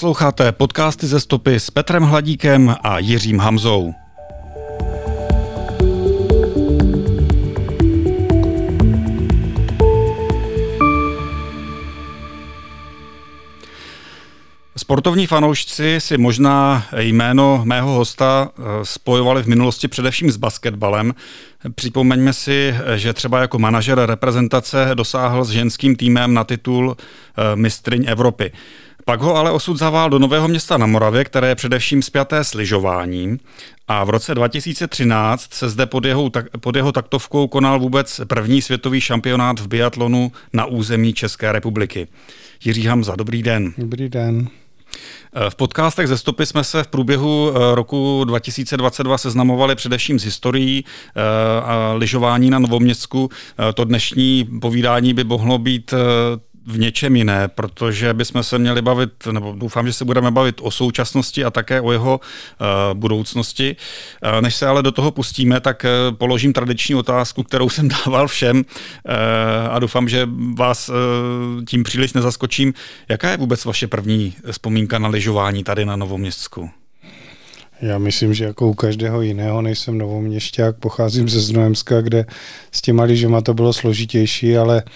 Posloucháte podcasty ze stopy s Petrem Hladíkem a Jiřím Hamzou. Sportovní fanoušci si možná jméno mého hosta eh, spojovali v minulosti především s basketbalem. Připomeňme si, že třeba jako manažer reprezentace dosáhl s ženským týmem na titul eh, mistryň Evropy. Pak ho ale osud zavál do Nového města na Moravě, které je především spjaté s lyžováním. A v roce 2013 se zde pod jeho, pod jeho taktovkou konal vůbec první světový šampionát v biatlonu na území České republiky. Jiří Hamza, dobrý den. Dobrý den. V podcastech ze stopy jsme se v průběhu eh, roku 2022 seznamovali především s historií eh, a lyžování na Novoměstsku. Eh, to dnešní povídání by mohlo být v něčem jiné, protože bychom se měli bavit, nebo doufám, že se budeme bavit o současnosti a také o jeho uh, budoucnosti. Uh, než se ale do toho pustíme, tak uh, položím tradiční otázku, kterou jsem dával všem uh, a doufám, že vás uh, tím příliš nezaskočím. Jaká je vůbec vaše první vzpomínka na lyžování tady na Novoměstsku? Já myslím, že jako u každého jiného nejsem novoměšťák, pocházím ze Znojemska, kde s těma lyžema to bylo složitější, ale uh,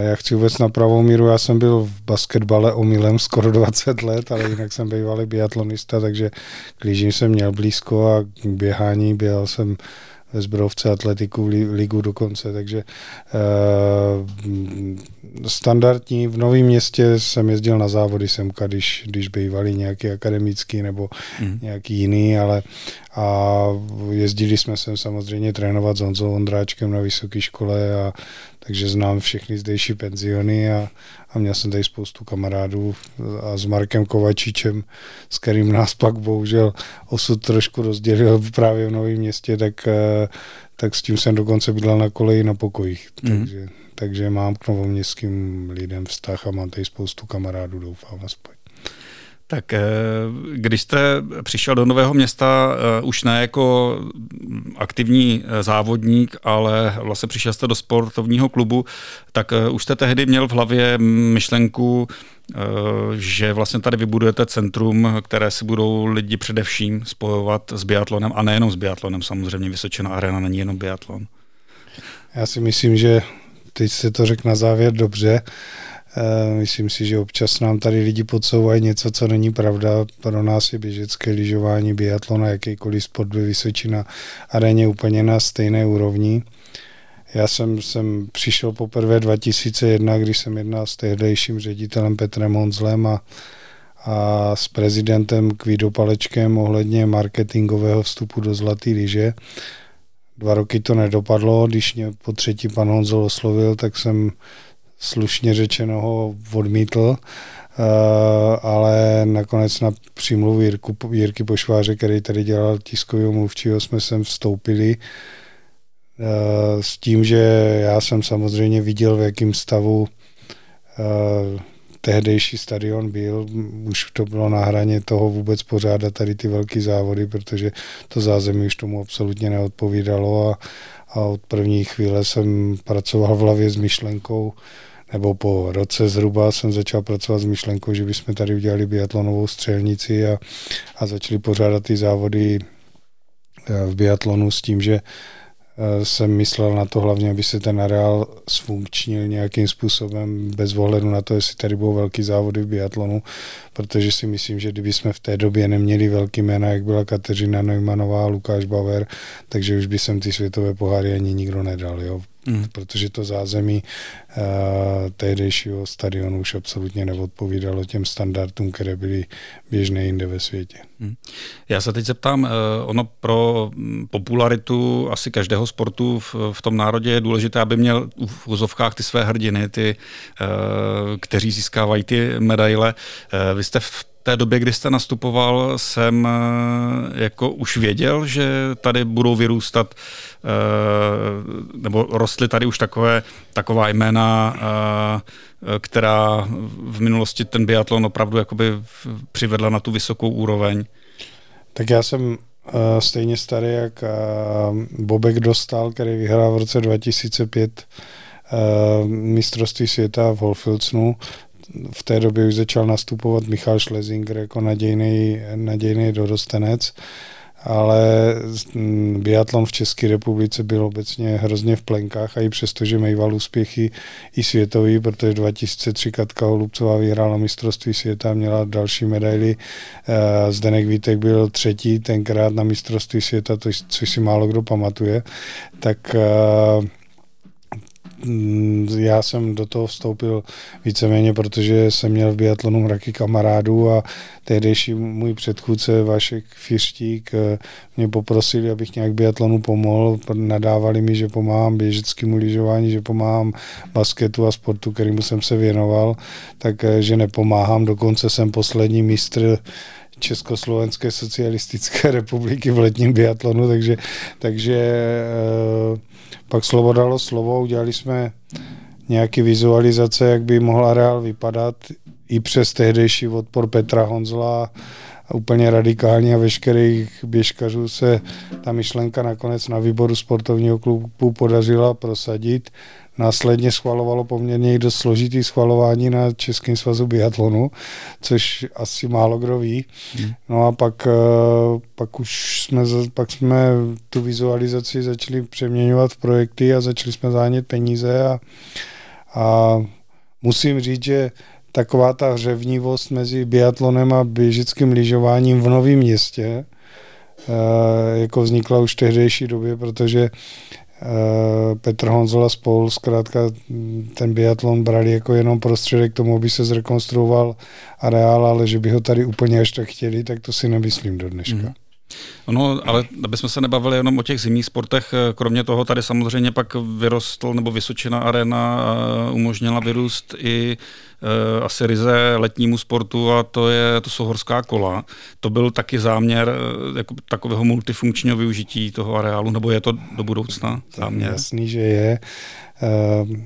já chci vůbec na pravou míru, já jsem byl v basketbale omylem skoro 20 let, ale jinak jsem bývalý biatlonista, takže k jsem měl blízko a k běhání běhal jsem ve zbrovce atletiku ligu dokonce, takže uh, standardní. V Novém městě jsem jezdil na závody semka, když, když bývali nějaký akademický nebo mm. nějaký jiný, ale a jezdili jsme sem samozřejmě trénovat s Honzou Ondráčkem na vysoké škole a takže znám všechny zdejší penziony a, a měl jsem tady spoustu kamarádů a s Markem Kovačičem, s kterým nás pak bohužel osud trošku rozdělil právě v Novém městě, tak, eh, tak s tím jsem dokonce bydlel na koleji na pokojích. Mm. Takže, takže mám k novoměstským lidem vztah a mám tady spoustu kamarádů, doufám aspoň. Tak eh, když jste přišel do Nového města eh, už ne jako aktivní eh, závodník, ale vlastně přišel jste do sportovního klubu, tak už jste tehdy měl v hlavě myšlenku, že vlastně tady vybudujete centrum, které si budou lidi především spojovat s biatlonem a nejenom s biatlonem, samozřejmě Vysočina Arena není jenom biatlon. Já si myslím, že teď se to řekl na závěr dobře. Eh, myslím si, že občas nám tady lidi podsouvají něco, co není pravda. Pro nás je běžecké lyžování, biatlon a jakýkoliv sport ve Vysočina aréně úplně na stejné úrovni. Já jsem, jsem přišel poprvé 2001, když jsem jednal s tehdejším ředitelem Petrem Honzlem a, a s prezidentem Kvido Palečkem ohledně marketingového vstupu do Zlatý lyže. Dva roky to nedopadlo, když mě po třetí pan Honzol oslovil, tak jsem slušně řečeno ho odmítl, eh, ale nakonec na přímluvu Jirku, Jirky Pošváře, který tady dělal tiskového mluvčího, jsme sem vstoupili eh, s tím, že já jsem samozřejmě viděl, v jakém stavu eh, tehdejší stadion byl, už to bylo na hraně toho vůbec pořádat tady ty velké závody, protože to zázemí už tomu absolutně neodpovídalo a, a od první chvíle jsem pracoval v hlavě s myšlenkou, nebo po roce zhruba jsem začal pracovat s myšlenkou, že bychom tady udělali biatlonovou střelnici a, a začali pořádat ty závody eh, v biatlonu s tím, že jsem myslel na to hlavně, aby se ten areál sfunkčnil nějakým způsobem bez ohledu na to, jestli tady budou velký závody v biatlonu, protože si myslím, že kdyby jsme v té době neměli velký jména, jak byla Kateřina Neumannová, Lukáš Bauer, takže už by sem ty světové poháry ani nikdo nedal, jo. Mm. protože to zázemí uh, tehdejšího stadionu už absolutně neodpovídalo těm standardům, které byly běžné jinde ve světě. Mm. Já se teď zeptám, uh, ono pro mm, popularitu asi každého sportu v, v tom národě je důležité, aby měl v úzovkách ty své hrdiny, ty, uh, kteří získávají ty medaile. Uh, vy jste v té době, kdy jste nastupoval, jsem eh, jako už věděl, že tady budou vyrůstat eh, nebo rostly tady už takové, taková jména, eh, která v minulosti ten biatlon opravdu jakoby přivedla na tu vysokou úroveň. Tak já jsem stejně starý, jak Bobek dostal, který vyhrál v roce 2005 mistrovství světa v Holfilcnu, v té době už začal nastupovat Michal Schlesinger jako nadějný, nadějný dorostenec ale biatlon v České republice byl obecně hrozně v plenkách a i přesto, že mýval úspěchy i světový, protože 2003 Katka Holubcová vyhrála mistrovství světa, měla další medaily. Eh, Zdenek Vítek byl třetí tenkrát na mistrovství světa, to, což si málo kdo pamatuje. Tak eh, já jsem do toho vstoupil víceméně, protože jsem měl v biatlonu mraky kamarádů a tehdejší můj předchůdce Vašek Fištík eh, mě poprosili, abych nějak biatlonu pomohl. Nadávali mi, že pomáhám běžeckému lyžování, že pomáhám basketu a sportu, kterému jsem se věnoval, takže eh, nepomáhám. Dokonce jsem poslední mistr Československé socialistické republiky v letním biatlonu, takže, takže eh, pak slovo dalo slovo, udělali jsme nějaké vizualizace, jak by mohla reál vypadat i přes tehdejší odpor Petra Honzla úplně radikální a veškerých běžkařů se ta myšlenka nakonec na výboru sportovního klubu podařila prosadit Následně schvalovalo poměrně i dost složitý schvalování na Českém svazu biatlonu, což asi málo kdo ví. Hmm. No a pak, eh, pak už jsme, pak jsme tu vizualizaci začali přeměňovat v projekty a začali jsme zánět peníze a, a musím říct, že taková ta hřevnivost mezi biatlonem a běžickým lyžováním v Novém městě, eh, jako vznikla už v tehdejší době, protože Petr Honzola spol, zkrátka ten biatlon brali jako jenom prostředek k tomu, aby se zrekonstruoval areál, ale že by ho tady úplně až tak chtěli, tak to si nemyslím do dneška. Mm. No, ale aby jsme se nebavili jenom o těch zimních sportech, eh, kromě toho tady samozřejmě pak vyrostl, nebo Vysočina arena eh, umožnila vyrůst i uh, asi ryze letnímu sportu a to, je, to jsou horská kola. To byl taky záměr jako takového multifunkčního využití toho areálu, nebo je to do budoucna záměr? Jasný, že je. Uh,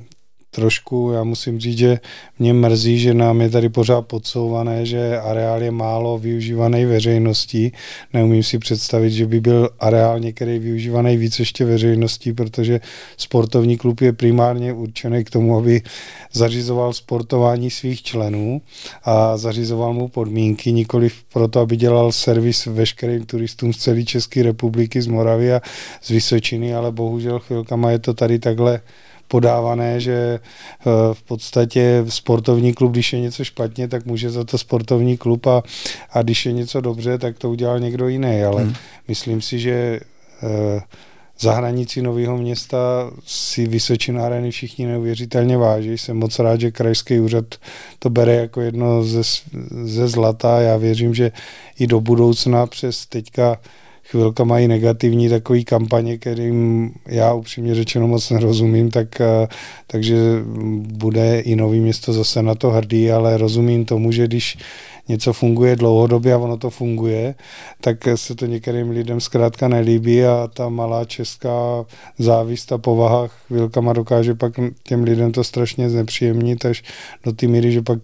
trošku, já musím říct, že mě mrzí, že nám je tady pořád podsouvané, že areál je málo využívaný veřejností. Neumím si představit, že by byl areál některý využívaný víc ještě veřejností, protože sportovní klub je primárně určený k tomu, aby zařizoval sportování svých členů a zařizoval mu podmínky, nikoli proto, aby dělal servis veškerým turistům z celé České republiky, z Moravy a z Vysočiny, ale bohužel chvilkama je to tady takhle podávané, že eh, v podstatě sportovní klub, když je něco špatně, tak může za to sportovní klub a, a když je něco dobře, tak to udělal někdo jiný, ale hmm. myslím si, že eh, za hranicí Nového města si Vysočina všichni neuvěřitelně váží. Jsem moc rád, že krajský úřad to bere jako jedno ze, ze zlata. Já věřím, že i do budoucna přes teďka chvilka mají negativní takový kampaně, kterým já upřímně řečeno moc nerozumím, tak, eh, takže bude i nový město zase na to hrdý, ale rozumím tomu, že když něco funguje dlouhodobě a ono to funguje, tak se to některým lidem zkrátka nelíbí a ta malá česká závist a povaha chvilkama dokáže pak těm lidem to strašně znepříjemnit až do té míry, že pak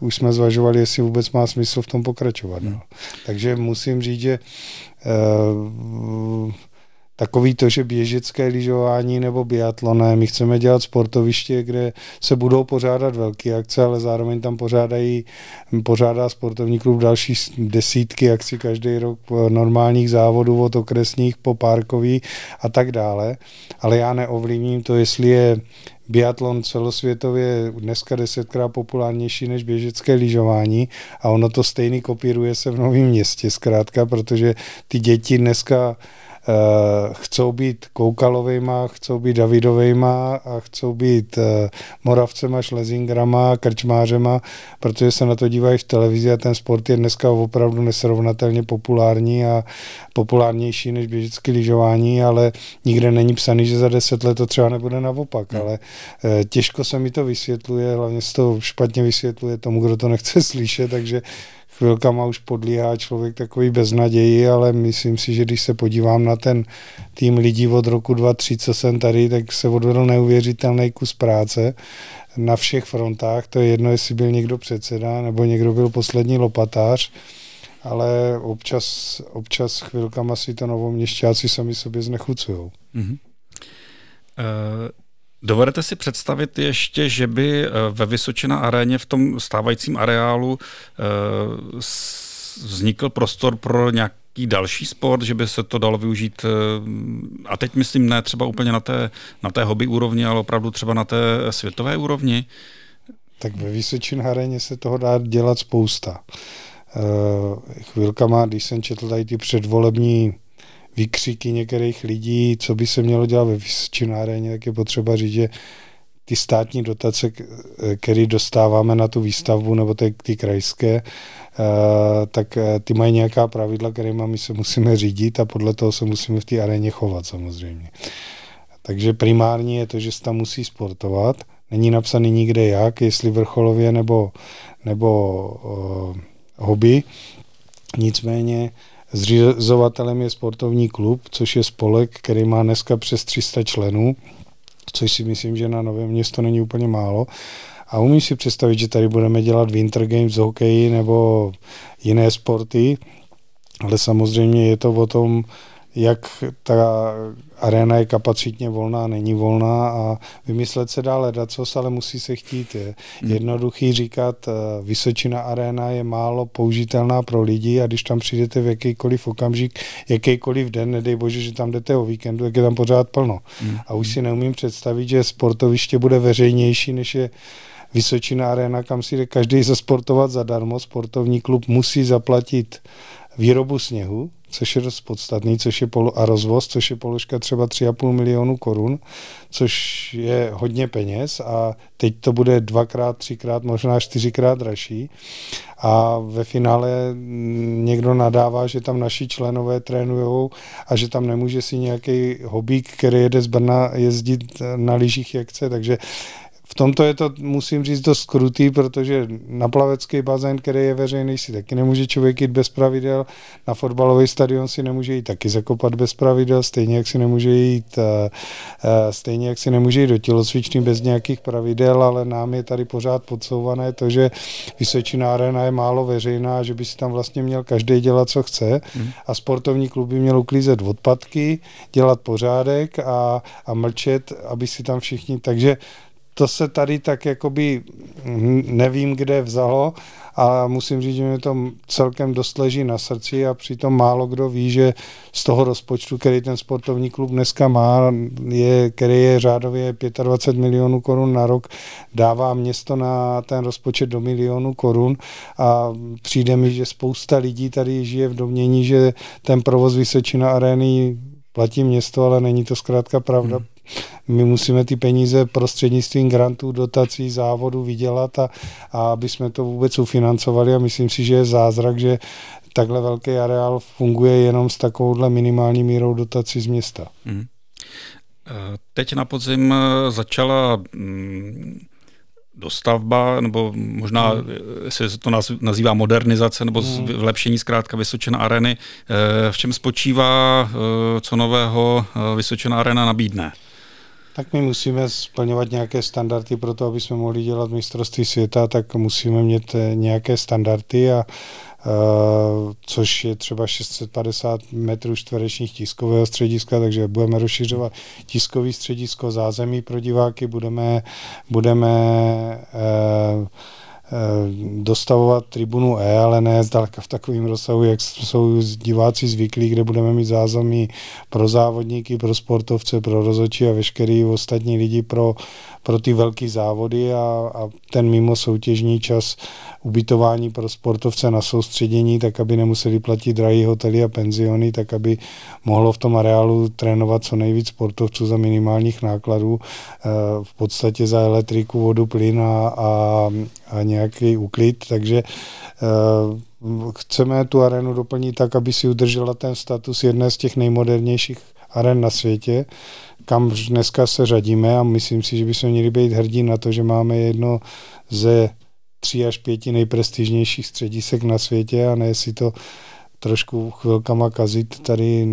už jsme zvažovali, jestli vůbec má smysl v tom pokračovat. No. Takže musím říct, že uh, takový to, že běžecké lyžování nebo biatloné, my chceme dělat sportoviště, kde se budou pořádat velké akce, ale zároveň tam pořádají, pořádá sportovní klub další desítky akcí každý rok normálních závodů od okresních po parkový a tak dále. Ale já neovlivním to, jestli je biatlon celosvětově dneska desetkrát populárnější než běžecké lyžování a ono to stejný kopíruje se v Novém městě zkrátka, protože ty děti dneska chcou být Koukalovejma, chcou být Davidovejma a chcou být uh, Moravcema, Šlezingrama, Krčmářema, protože se na to dívají v televizi a ten sport je dneska opravdu nesrovnatelně populární a populárnější než běžické lyžování, ale nikde není psaný, že za deset let to třeba nebude naopak, hmm. ale uh, těžko se mi to vysvětluje, hlavně se to špatně vysvětluje tomu, kdo to nechce slyšet, takže chvilkama už podlíhá člověk takový beznaději, ale myslím si, že když se podívám na ten tým lidí od roku 2003, co jsem tady, tak se odvedl neuvěřitelný kus práce na všech frontách. To je jedno, jestli byl někdo předseda nebo někdo byl poslední lopatář, ale občas, občas chvilkama si to novoměšťáci sami sobě znechucují. Mm-hmm. Uh Dovedete si představit ještě, že by eh, ve Vysočina aréně v tom stávajícím areálu eh, vznikl prostor pro nějaký další sport, že by se to dalo využít, eh, a teď myslím ne třeba úplně na té, na té hobby úrovni, ale opravdu třeba na té světové úrovni? Tak ve Vysočin aréně se toho dá dělat spousta. Chvilkama, když jsem četl tady ty předvolební výkřiky některých lidí, co by se mělo dělat ve Vysočináréně, tak je potřeba říct, že ty státní dotace, které dostáváme na tu výstavbu nebo ty, ty krajské, eh, tak eh, ty mají nějaká pravidla, kterými my se musíme řídit a podle toho se musíme v té aréně chovat samozřejmě. Takže primární je to, že se tam musí sportovat. Není napsaný nikde jak, jestli vrcholově nebo, nebo uh, hobby. Nicméně Zřizovatelem je sportovní klub, což je spolek, který má dneska přes 300 členů, což si myslím, že na Novém město není úplně málo. A umím si představit, že tady budeme dělat Winter Games, hokeji nebo jiné sporty, ale samozřejmě je to o tom, jak ta arena je kapacitně volná, není volná a vymyslet se dá ledacos, ale musí se chtít. Je hmm. jednoduchý říkat, eh, Vysočina arena je málo použitelná pro lidi a když tam přijdete v jakýkoliv okamžik, jakýkoliv den, nedej bože, že tam jdete o víkendu, tak je tam pořád plno. Hmm. A už si neumím představit, že sportoviště bude veřejnější, než je Vysočina arena, kam si jde každý zasportovat zadarmo. Sportovní klub musí zaplatit výrobu sněhu, což je dost podstatný, což je polo, a rozvoz, což je položka třeba 3,5 milionu korun, což je hodně peněz a teď to bude dvakrát, třikrát, možná čtyřikrát dražší. A ve finále někdo nadává, že tam naši členové trénujou a že tam nemůže si nějaký hobík, který jede z Brna jezdit na lyžích jak chce, takže v tomto je to, musím říct, dost krutý, protože na plavecký bazén, který je veřejný, si taky nemůže člověk jít bez pravidel, na fotbalový stadion si nemůže jít taky zakopat bez pravidel, stejně jak si nemůže jít, eh, eh, stejně jak si nemůže jít do tělocvičny bez nějakých pravidel, ale nám je tady pořád podsouvané to, že Vysočina arena je málo veřejná, že by si tam vlastně měl každý dělat, co chce hmm. a sportovní klub by měl uklízet odpadky, dělat pořádek a, a mlčet, aby si tam všichni, takže to se tady tak jakoby nevím, kde vzalo a musím říct, že mi to celkem dost leží na srdci a přitom málo kdo ví, že z toho rozpočtu, který ten sportovní klub dneska má, je, který je řádově 25 milionů korun na rok, dává město na ten rozpočet do milionu korun a přijde mi, že spousta lidí tady žije v domění, že ten provoz Vysočina arény platí město, ale není to zkrátka pravda. Hmm my musíme ty peníze prostřednictvím grantů, dotací, závodu vydělat a, a aby jsme to vůbec ufinancovali a myslím si, že je zázrak, že takhle velký areál funguje jenom s takovouhle minimální mírou dotací z města. Hmm. Teď na podzim eh, začala mm, dostavba, nebo možná hmm. se to nazývá modernizace, nebo hmm. vylepšení zkrátka Vysočina areny. V čem spočívá, co nového Vysočina arena nabídne? Tak my musíme splňovat nějaké standardy pro to, aby jsme mohli dělat mistrovství světa, tak musíme mít eh, nějaké standardy a Uh, což je třeba 650 metrů čtverečních tiskového střediska, takže budeme rozšiřovat tiskový středisko zázemí pro diváky, budeme, budeme uh, dostavovat tribunu E, ale ne zdaleka v takovém rozsahu, jak jsou diváci zvyklí, kde budeme mít zázemí pro závodníky, pro sportovce, pro rozhodčí a veškerý ostatní lidi pro, pro ty velké závody a, a ten mimo soutěžní čas ubytování pro sportovce na soustředění, tak aby nemuseli platit drahé hotely a penziony, tak aby mohlo v tom areálu trénovat co nejvíc sportovců za minimálních nákladů, eh, v podstatě za elektriku, vodu, plyn a, a, a nějaký úklid, takže eh, chceme tu arenu doplnit tak, aby si udržela ten status jedné z těch nejmodernějších aren na světě, kam dneska se řadíme a myslím si, že bychom měli být hrdí na to, že máme jedno ze tří až pěti nejprestižnějších středisek na světě a ne si to trošku chvilkama kazit tady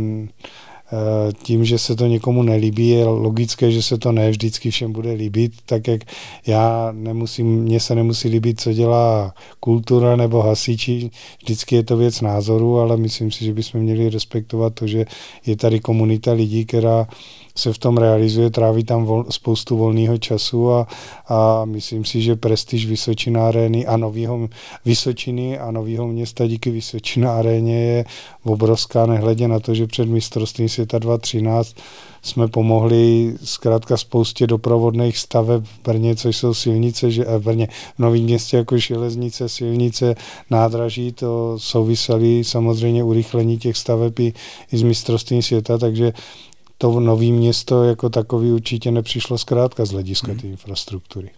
Eh, tím, že se to někomu nelíbí, je logické, že se to ne vždycky všem bude líbit, tak jak já nemusím, mně se nemusí líbit, co dělá kultura nebo hasiči, vždycky je to věc názoru, ale myslím si, že bychom měli respektovat to, že je tady komunita lidí, která se v tom realizuje, tráví tam vol, spoustu volného času a, a myslím si, že prestiž Vysočina arény a novýho Vysočiny a nového města díky Vysočina aréně je obrovská, nehledě na to, že před mistrovstvím světa 2013 jsme pomohli zkrátka spoustě doprovodných staveb v Brně, což jsou silnice, že v Brně v Novém městě jako železnice, silnice, nádraží, to souvisely samozřejmě urychlení těch staveb i, i z mistrovství světa, takže to nové město jako takový určitě nepřišlo zkrátka z hlediska hmm. té infrastruktury.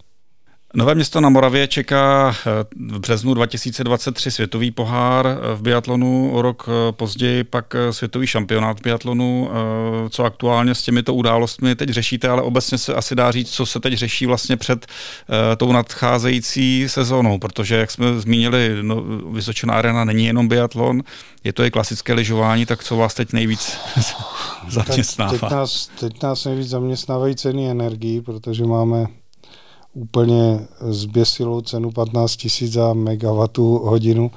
Nové město na Moravě čeká eh, v březnu 2023 světový pohár eh, v biatlonu, o rok eh, později pak světový šampionát v biatlonu. Co aktuálně s těmito událostmi teď řešíte, ale obecně se asi dá říct, co se teď řeší vlastně před tou nadcházející sezónou, protože jak jsme zmínili, no, Vysočená arena není jenom biatlon, je to i klasické lyžování, tak co vás teď nejvíc zaměstnává? Teď nás, teď nás nejvíc zaměstnávají ceny energii, protože máme úplně zběsilou cenu 15 000 za megawattu hodinu,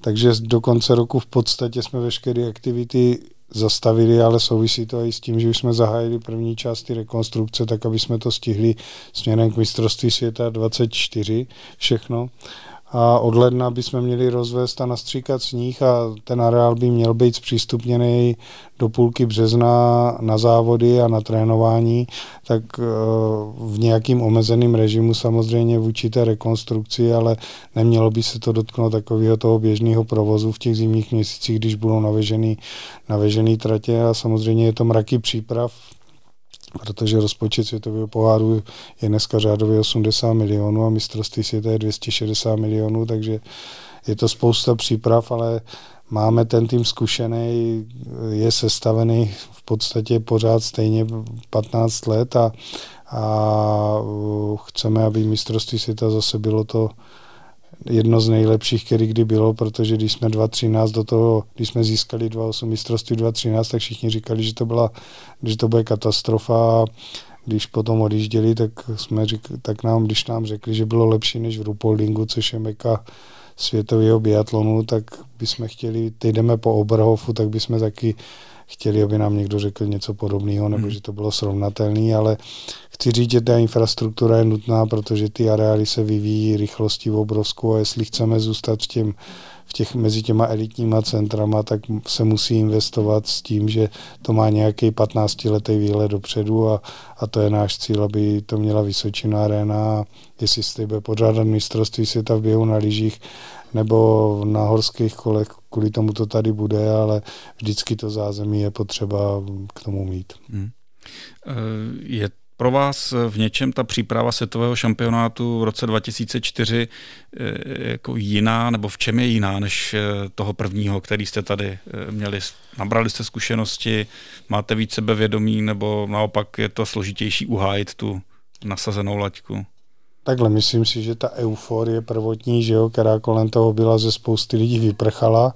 takže do konce roku v podstatě jsme veškeré aktivity zastavili, ale souvisí to i s tím, že už jsme zahájili první části rekonstrukce, tak aby jsme to stihli směrem k mistrovství světa 24 všechno a od ledna bychom měli rozvést a nastříkat sníh a ten areál by měl být zpřístupněný do půlky března na závody a na trénování, tak eh, v nějakým omezeným režimu samozřejmě vůči té rekonstrukci, ale nemělo by se to dotknout takového toho běžného provozu v těch zimních měsících, když budou navežený, navežený tratě. A samozřejmě je to mraky příprav, protože rozpočet světového poháru je dneska řádově 80 milionů a mistrovství světa je 260 milionů, takže je to spousta příprav, ale máme ten tým zkušený, je sestavený v podstatě pořád stejně 15 let a, a chceme, aby mistrovství světa zase bylo to jedno z nejlepších, který kdy bylo, protože když jsme 2.13 do toho, když jsme získali 2.8 mistrovství 2.13, tak všichni říkali, že to, byla, že to bude katastrofa. Když potom odjížděli, tak, jsme řík, tak nám, když nám řekli, že bylo lepší než v Rupoldingu, což je meka světového biatlonu, tak bychom chtěli, teď jdeme po Oberhofu, tak bychom taky chtěli, aby nám někdo řekl něco podobného, nebo hmm. že to bylo srovnatelné, ale chci říct, že ta infrastruktura je nutná, protože ty areály se vyvíjí rychlostí obrovskou a jestli chceme zůstat v, těm, v těch, mezi těma elitníma centrama, tak se musí investovat s tím, že to má nějaký 15-letý výhled dopředu a, a to je náš cíl, aby to měla Vysočina arena jestli se bude pořádat mistrovství světa v běhu na lyžích nebo na horských kolech, kvůli tomu to tady bude, ale vždycky to zázemí je potřeba k tomu mít. Hmm. Je pro vás v něčem ta příprava světového šampionátu v roce 2004 eh, jako jiná, nebo v čem je jiná než eh, toho prvního, který jste tady eh, měli? Nabrali jste zkušenosti, máte víc sebevědomí, nebo naopak je to složitější uhájit tu nasazenou laťku? Takhle, myslím si, že ta euforie prvotní, že jo, která kolem toho byla, ze spousty lidí vyprchala.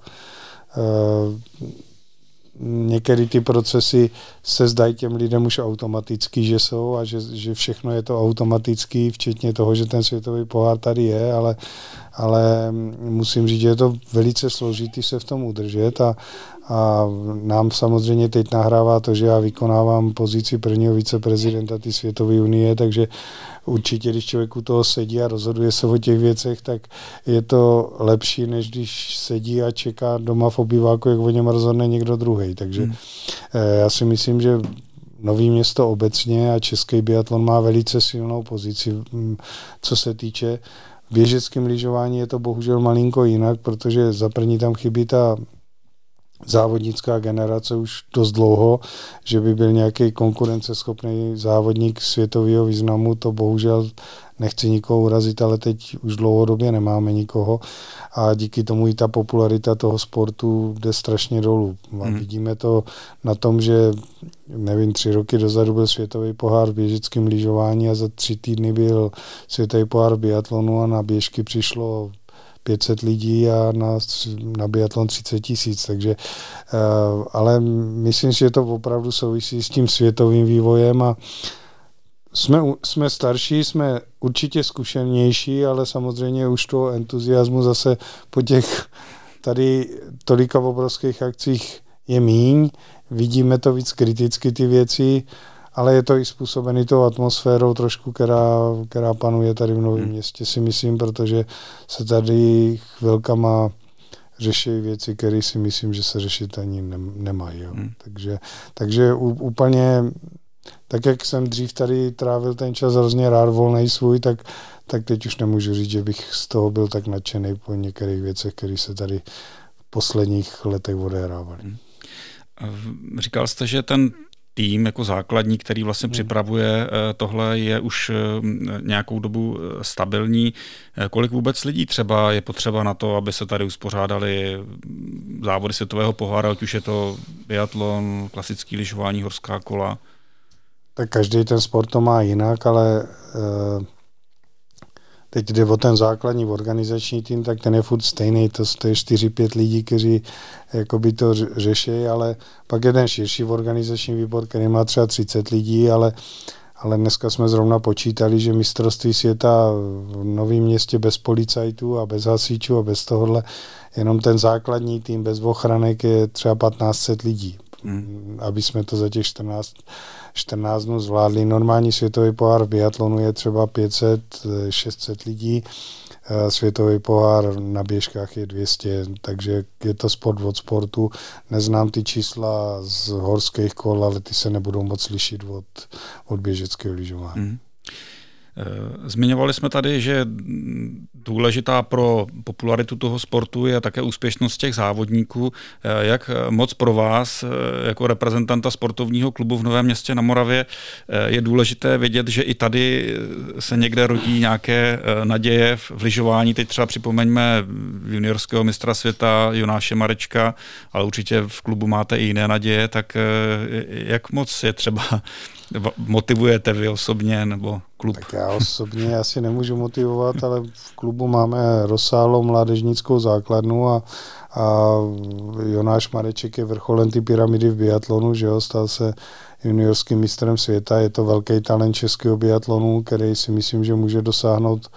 E, některé ty procesy se zdají těm lidem už automaticky, že jsou a že, že všechno je to automatický, včetně toho, že ten světový pohár tady je, ale, ale musím říct, že je to velice složitý se v tom udržet a, a nám samozřejmě teď nahrává to, že já vykonávám pozici prvního viceprezidenta té světové unie, takže určitě, když člověk u toho sedí a rozhoduje se o těch věcech, tak je to lepší, než když sedí a čeká doma v obýváku, jak o něm rozhodne někdo druhý. Takže hmm. Eh, já si myslím, že Nový město obecně a český biatlon má velice silnou pozici, hm, co se týče v běžeckém lyžování je to bohužel malinko jinak, protože za první tam chybí ta závodnická generace už dost dlouho, že by byl nějaký konkurenceschopný závodník světového významu, to bohužel nechci nikoho urazit, ale teď už dlouhodobě nemáme nikoho a díky tomu i ta popularita toho sportu jde strašně dolů. A hmm. vidíme to na tom, že nevím, tři roky dozadu byl světový pohár v běžickém lyžování a za tři týdny byl světový pohár v biatlonu a na běžky přišlo 500 lidí a na, na biatlon 30 tisíc, takže ale myslím si, že to opravdu souvisí s tím světovým vývojem a jsme, jsme starší, jsme určitě zkušenější, ale samozřejmě už to entuziasmu zase po těch tady tolika obrovských akcích je míň, vidíme to víc kriticky ty věci, ale je to i způsobený tou atmosférou trošku, která, která panuje tady v Novém hmm. městě, si myslím, protože se tady chvilkama řeší věci, které si myslím, že se řešit ani nemají. Jo. Hmm. Takže, takže úplně tak, jak jsem dřív tady trávil ten čas hrozně rád volný svůj, tak, tak teď už nemůžu říct, že bych z toho byl tak nadšený po některých věcech, které se tady v posledních letech odehrávaly. Hmm. Říkal jste, že ten tým jako základní, který vlastně hmm. připravuje eh, tohle, je už eh, nějakou dobu eh, stabilní. Kolik vůbec lidí třeba je potřeba na to, aby se tady uspořádali závody světového pohára, ať už je to biatlon, klasický lyžování, horská kola? Tak každý ten sport to má jinak, ale teď jde o ten základní organizační tým, tak ten je furt stejný, to, to je 4-5 lidí, kteří jakoby to řeší, ale pak je ten širší organizační výbor, který má třeba 30 lidí, ale ale dneska jsme zrovna počítali, že mistrovství světa v Novém městě bez policajtů a bez hasičů a bez tohohle, jenom ten základní tým bez ochranek je třeba 1500 lidí. Hmm. Aby jsme to za těch 14 14 dnů zvládli. Normální světový pohár v biatlonu je třeba 500-600 lidí, světový pohár na běžkách je 200, takže je to sport od sportu. Neznám ty čísla z horských kol, ale ty se nebudou moc lišit od, od běžeckého lyžování. Mm. Eh, zmiňovali jsme tady, že důležitá pro popularitu toho sportu je také úspěšnost těch závodníků. Eh, jak moc pro vás, eh, jako reprezentanta sportovního klubu v Novém městě na Moravě, je důležité vědět, že i tady se někde rodí nějaké naděje v lyžování. Teď třeba připomeňme juniorského mistra světa Jonáše Marečka, ale určitě v klubu máte i jiné naděje, tak jak moc je třeba motivujete vy osobně nebo klub? Tak já osobně asi nemůžu motivovat, ale v klubu máme rozsáhlou mládežnickou základnu a, a Jonáš Mareček je vrcholem ty pyramidy v biatlonu, že jo, stal se juniorským mistrem světa, je to velký talent českého biatlonu, který si myslím, že může dosáhnout,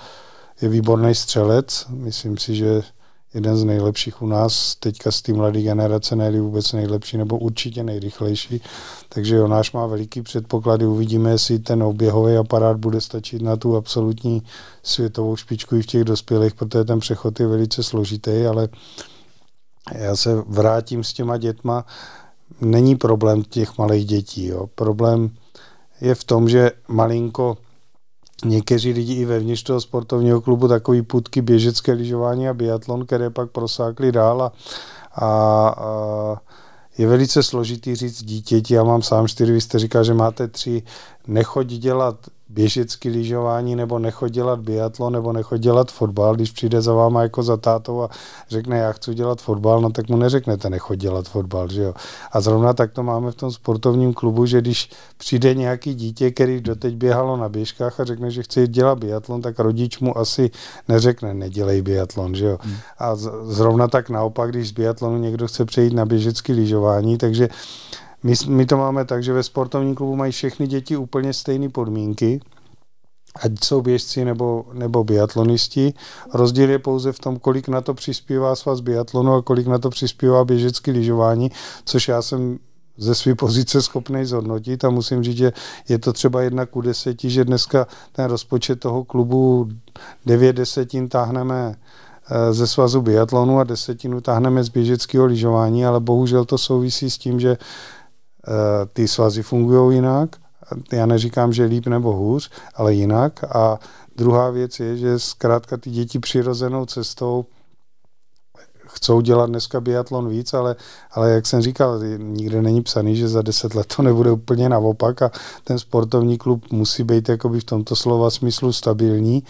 je výborný střelec, myslím si, že jeden z nejlepších u nás, teďka z té mladé generace, nejli vůbec nejlepší, nebo určitě nejrychlejší. Takže Jonáš má veliký předpoklady, uvidíme, jestli ten oběhový aparát bude stačit na tu absolutní světovou špičku i v těch dospělých, protože ten přechod je velice složitý, ale já se vrátím s těma dětma. Není problém těch malých dětí. Jo. Problém je v tom, že malinko někteří lidi i vevnitř toho sportovního klubu takový putky běžecké lyžování a biatlon, které pak prosákly dál a, a, a je velice složitý říct dítěti, já mám sám čtyři, vy jste říkal, že máte tři, nechoď dělat běžecký lyžování, nebo nechoď dělat biatlon, nebo nechoď dělat fotbal, když přijde za váma jako za tátou a řekne, já chci dělat fotbal, no tak mu neřeknete, nechoď dělat fotbal, že jo. A zrovna tak to máme v tom sportovním klubu, že když přijde nějaký dítě, který doteď běhalo na běžkách a řekne, že chce dělat biatlon, tak rodič mu asi neřekne, nedělej biatlon, že jo. Hmm. A zrovna tak naopak, když z biatlonu někdo chce přejít na běžecký lyžování, takže my, my to máme tak, že ve sportovním klubu mají všechny děti úplně stejné podmínky, ať jsou běžci nebo, nebo biatlonisti. Rozdíl je pouze v tom, kolik na to přispívá svaz biatlonu a kolik na to přispívá běžecký lyžování, což já jsem ze své pozice schopný zhodnotit a musím říct, že je to třeba jedna ku deseti, že dneska ten rozpočet toho klubu devět desetin táhneme eh, ze svazu biatlonu a desetinu táhneme z běžeckého lyžování, ale bohužel to souvisí s tím, že ty svazy fungují jinak. Já neříkám, že líp nebo hůř, ale jinak. A druhá věc je, že zkrátka ty děti přirozenou cestou chcou dělat dneska biatlon víc, ale, ale jak jsem říkal, nikde není psaný, že za deset let to nebude úplně naopak a ten sportovní klub musí být jakoby v tomto slova smyslu stabilní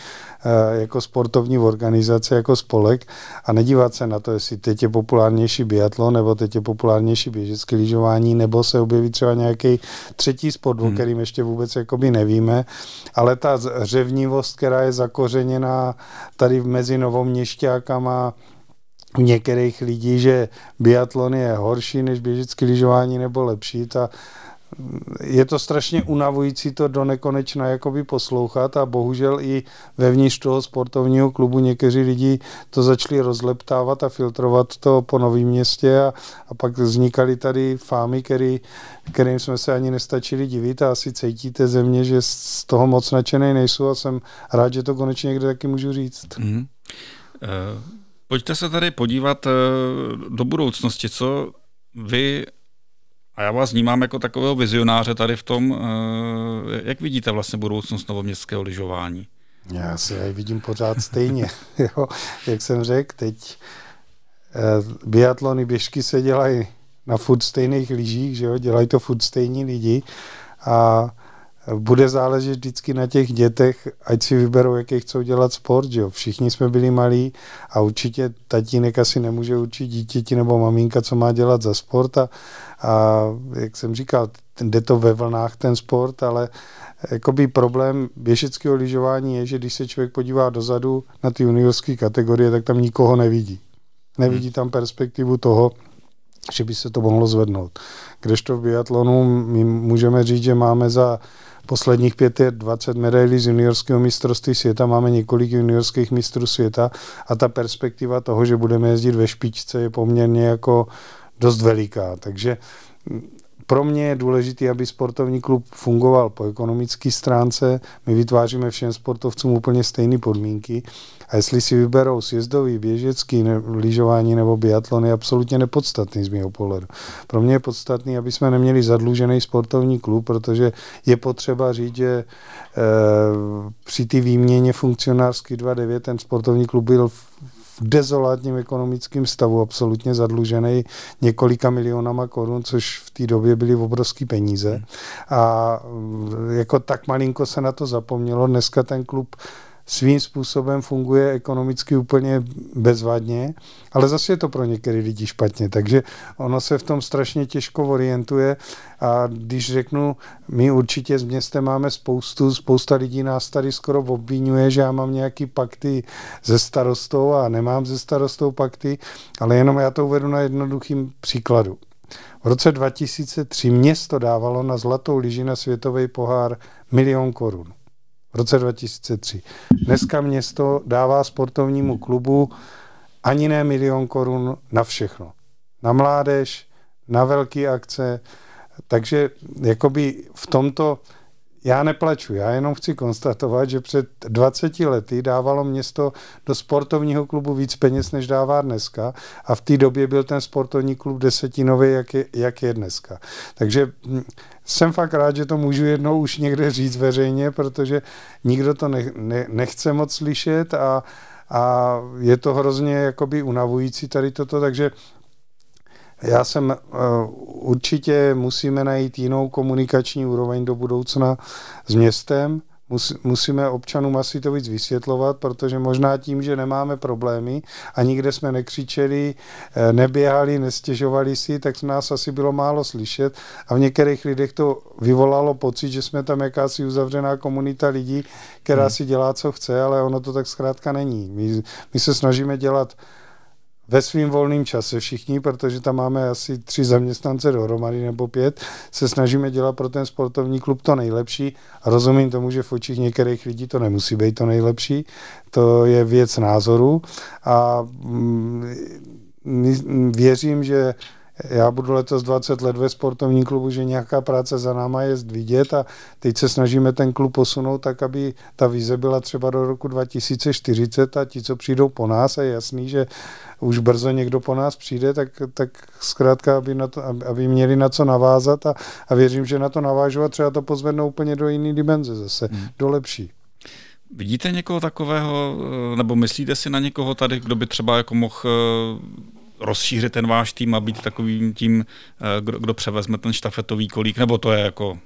eh, jako sportovní organizace, jako spolek a nedívat se na to, jestli teď je populárnější biatlon, nebo teď je populárnější běžecké lyžování, nebo se objeví třeba nějaký třetí sport, hmm. o kterým ještě vůbec jakoby nevíme, ale ta řevnivost, která je zakořeněná tady mezi novoměšťákama, některých lidí, že biatlon je horší než běžecké lyžování nebo lepší. Ta, je to strašně unavující to do nekonečna jakoby poslouchat a bohužel i vevnitř toho sportovního klubu někteří lidi to začali rozleptávat a filtrovat to po novém městě a, a pak vznikaly tady fámy, který, kterým jsme se ani nestačili divit a asi cítíte země, že z toho moc nadšený nejsou a jsem rád, že to konečně někde taky můžu říct. Mm-hmm. Uh... Pojďte se tady podívat do budoucnosti, co vy a já vás vnímám jako takového vizionáře tady v tom, eh, jak vidíte vlastně budoucnost novoměstského lyžování? Já si ji vidím pořád stejně. jo, jak jsem řekl, teď eh, biatlony, běžky se dělají na furt stejných lyžích, že jo, dělají to furt stejní lidi a bude záležet vždycky na těch dětech, ať si vyberou, jaký chcou dělat sport. Že jo? Všichni jsme byli malí a určitě tatínek asi nemůže učit dítěti nebo maminka, co má dělat za sport. A, a jak jsem říkal, jde to ve vlnách ten sport, ale jakoby problém běžeckého lyžování je, že když se člověk podívá dozadu na ty juniorské kategorie, tak tam nikoho nevidí. Nevidí tam perspektivu toho, že by se to mohlo zvednout. Kdežto v biatlonu my můžeme říct, že máme za posledních pět je 20 medailí z juniorského mistrovství světa, máme několik juniorských mistrů světa a ta perspektiva toho, že budeme jezdit ve špičce je poměrně jako dost veliká. Takže pro mě je důležité, aby sportovní klub fungoval po ekonomické stránce. My vytváříme všem sportovcům úplně stejné podmínky. A jestli si vyberou sjezdový, běžecký, ne, lyžování nebo biatlon, je absolutně nepodstatný z mého pohledu. Pro mě je podstatný, aby jsme neměli zadlužený sportovní klub, protože je potřeba říct, že e, při té výměně funkcionářský 2.9 ten sportovní klub byl v v dezolátním ekonomickém stavu, absolutně zadlužený několika milionama korun, což v té době byly obrovské peníze. A jako tak malinko se na to zapomnělo. Dneska ten klub svým způsobem funguje ekonomicky úplně bezvadně, ale zase je to pro některé lidi špatně, takže ono se v tom strašně těžko orientuje a když řeknu, my určitě s městem máme spoustu, spousta lidí nás tady skoro obvinuje, že já mám nějaký pakty ze starostou a nemám ze starostou pakty, ale jenom já to uvedu na jednoduchým příkladu. V roce 2003 město dávalo na zlatou lyži na světový pohár milion korun v roce 2003. Dneska město dává sportovnímu klubu ani ne milion korun na všechno. Na mládež, na velké akce, takže jakoby v tomto já neplaču, já jenom chci konstatovat, že před 20 lety dávalo město do sportovního klubu víc peněz, než dává dneska a v té době byl ten sportovní klub desetinový, jak je, jak je dneska. Takže hm, jsem fakt rád, že to můžu jednou už někde říct veřejně, protože nikdo to ne, ne, nechce moc slyšet a, a je to hrozně jakoby unavující tady toto, takže já jsem uh, určitě musíme najít jinou komunikační úroveň do budoucna s městem. Mus, musíme občanům asi to víc vysvětlovat, protože možná tím, že nemáme problémy a nikde jsme nekřičeli, eh, neběhali, nestěžovali si, tak nás asi bylo málo slyšet a v některých lidech to vyvolalo pocit, že jsme tam jakási uzavřená komunita lidí, která hmm. si dělá, co chce, ale ono to tak zkrátka není. My, my se snažíme dělat ve svým volném čase všichni, protože tam máme asi tři zaměstnance dohromady nebo pět, se snažíme dělat pro ten sportovní klub to nejlepší. Rozumím tomu, že v očích některých lidí to nemusí být to nejlepší. To je věc názoru a mm, věřím, že já budu letos 20 let ve sportovním klubu, že nějaká práce za náma je vidět a teď se snažíme ten klub posunout tak, aby ta vize byla třeba do roku 2040 a ti, co přijdou po nás, a je jasný, že už brzo někdo po nás přijde, tak, tak zkrátka, aby, na to, aby měli na co navázat a, a věřím, že na to navážu a třeba to pozvednou úplně do jiné dimenze zase, hmm. do lepší. Vidíte někoho takového, nebo myslíte si na někoho tady, kdo by třeba jako mohl rozšířit ten váš tým a být takovým tím, kdo, kdo převezme ten štafetový kolík, nebo to je jako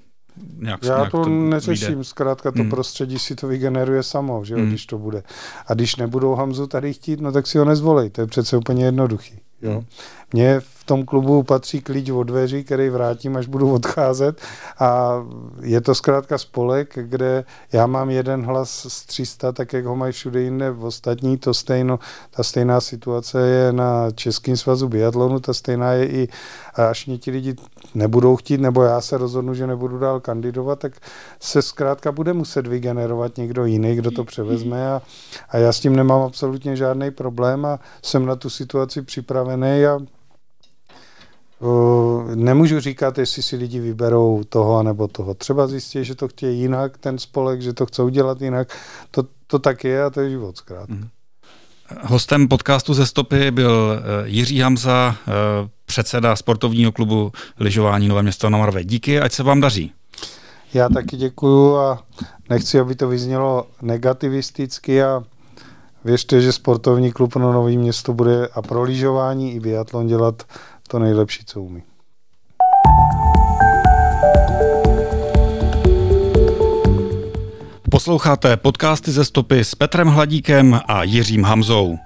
nějak, Já nějak to, to neřeším, vyjde. zkrátka to hmm. prostředí si to vygeneruje samo, že jo, hmm. když to bude. A když nebudou Hamzu tady chtít, no tak si ho nezvolej, to je přece úplně jednoduchý. Jo. Hmm. Mně v tom klubu patří klíč od dveří, který vrátím, až budu odcházet. A je to zkrátka spolek, kde já mám jeden hlas z 300, tak jak ho mají všude jinde v ostatní, to stejno, ta stejná situace je na Českým svazu biatlonu, ta stejná je i, až mě ti lidi nebudou chtít, nebo já se rozhodnu, že nebudu dál kandidovat, tak se zkrátka bude muset vygenerovat někdo jiný, kdo to převezme. A, a já s tím nemám absolutně žádný problém a jsem na tu situaci připravený a nemůžu říkat, jestli si lidi vyberou toho nebo toho. Třeba zjistí, že to chtějí jinak, ten spolek, že to chcou dělat jinak. To, to tak je a to je život zkrátka. Mm. Hostem podcastu ze stopy byl eh, Jiří Hamza, eh, předseda sportovního klubu lyžování Nové město na Moravě. Díky, ať se vám daří. Já taky děkuju a nechci, aby to vyznělo negativisticky a věřte, že sportovní klub na Nové město bude a pro lyžování i biatlon dělat to nejlepší, co umí. Posloucháte podcasty ze stopy s Petrem Hladíkem a Jiřím Hamzou.